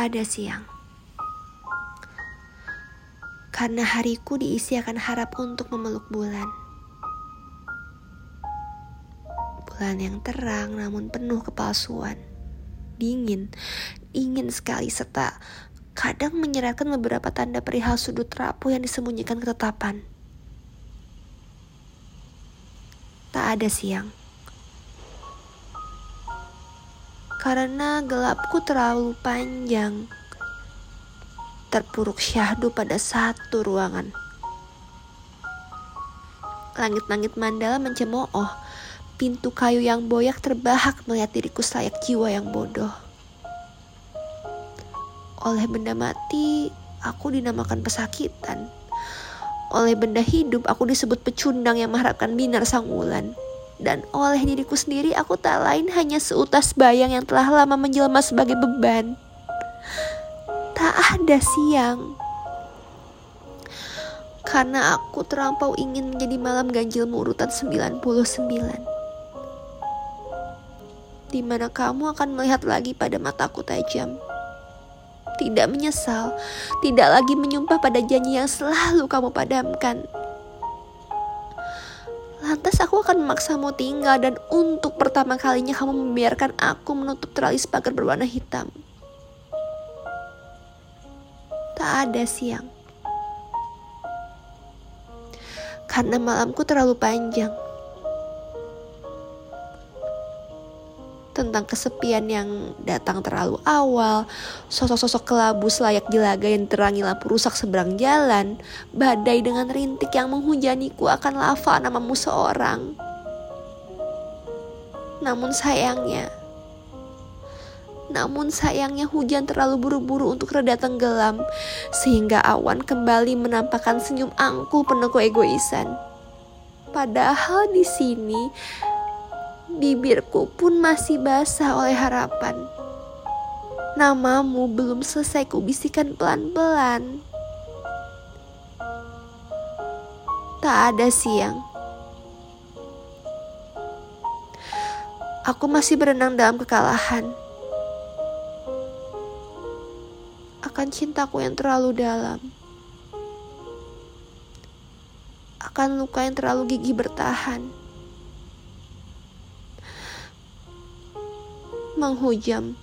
ada siang. Karena hariku diisi akan harap untuk memeluk bulan. Bulan yang terang namun penuh kepalsuan. Dingin, ingin sekali serta kadang menyeratkan beberapa tanda perihal sudut rapuh yang disembunyikan ketetapan. Tak ada siang. Karena gelapku terlalu panjang. Terpuruk syahdu pada satu ruangan. Langit-langit mandala mencemooh. Pintu kayu yang boyak terbahak melihat diriku selayak jiwa yang bodoh. Oleh benda mati, aku dinamakan pesakitan. Oleh benda hidup, aku disebut pecundang yang mengharapkan binar sang wulan dan oleh diriku sendiri aku tak lain hanya seutas bayang yang telah lama menjelma sebagai beban. Tak ada siang. Karena aku terlampau ingin menjadi malam ganjilmu urutan 99. Di mana kamu akan melihat lagi pada mataku tajam. Tidak menyesal, tidak lagi menyumpah pada janji yang selalu kamu padamkan Lantas aku akan memaksamu tinggal dan untuk pertama kalinya kamu membiarkan aku menutup teralis pagar berwarna hitam. Tak ada siang. Karena malamku terlalu panjang. Tentang kesepian yang datang terlalu awal, sosok-sosok kelabu layak jelaga yang terangi lampu rusak seberang jalan, badai dengan rintik yang menghujaniku akan lava namamu seorang. Namun sayangnya, namun sayangnya hujan terlalu buru-buru untuk reda tenggelam, sehingga awan kembali menampakkan senyum angkuh penuh keegoisan. Padahal di sini Bibirku pun masih basah oleh harapan. Namamu belum selesai kubisikan pelan-pelan. Tak ada siang. Aku masih berenang dalam kekalahan. Akan cintaku yang terlalu dalam. Akan luka yang terlalu gigih bertahan. manghugiam